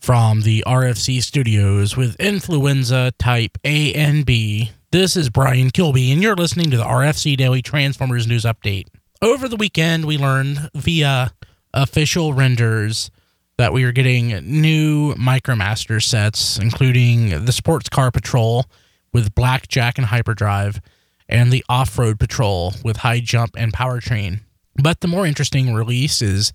From the RFC studios with influenza type A and B, this is Brian Kilby, and you're listening to the RFC Daily Transformers News Update. Over the weekend, we learned via official renders that we are getting new Micromaster sets, including the Sports Car Patrol with Blackjack and Hyperdrive, and the Off Road Patrol with High Jump and Powertrain. But the more interesting release is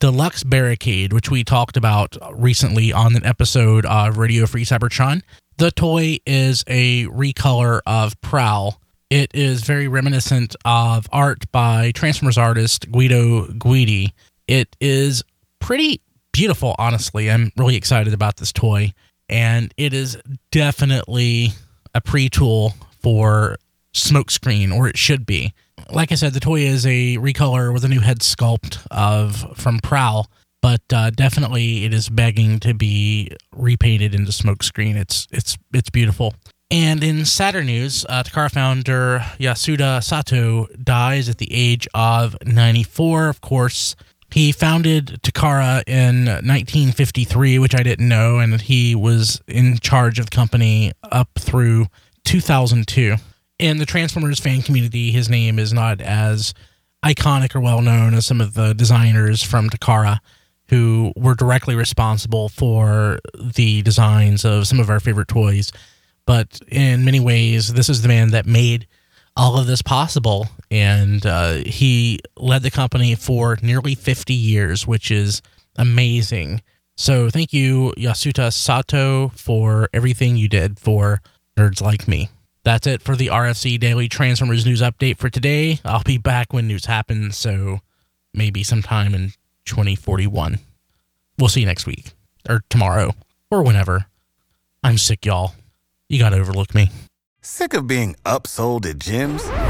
Deluxe Barricade, which we talked about recently on an episode of Radio Free Cybertron. The toy is a recolor of Prowl. It is very reminiscent of art by Transformers artist Guido Guidi. It is pretty beautiful, honestly. I'm really excited about this toy, and it is definitely a pre tool for Smokescreen, or it should be like I said, the toy is a recolor with a new head sculpt of from Prowl, but uh, definitely it is begging to be repainted into smokescreen. It's it's it's beautiful. And in Saturn news, uh, Takara founder Yasuta Sato dies at the age of 94. Of course, he founded Takara in 1953, which I didn't know, and he was in charge of the company up through 2002 in the Transformers fan community, his name is not as iconic or well known as some of the designers from Takara who were directly responsible for the designs of some of our favorite toys. But in many ways, this is the man that made all of this possible. And uh, he led the company for nearly 50 years, which is amazing. So thank you, Yasuta Sato, for everything you did for nerds like me. That's it for the RFC Daily Transformers News Update for today. I'll be back when news happens, so maybe sometime in 2041. We'll see you next week, or tomorrow, or whenever. I'm sick, y'all. You gotta overlook me. Sick of being upsold at gyms?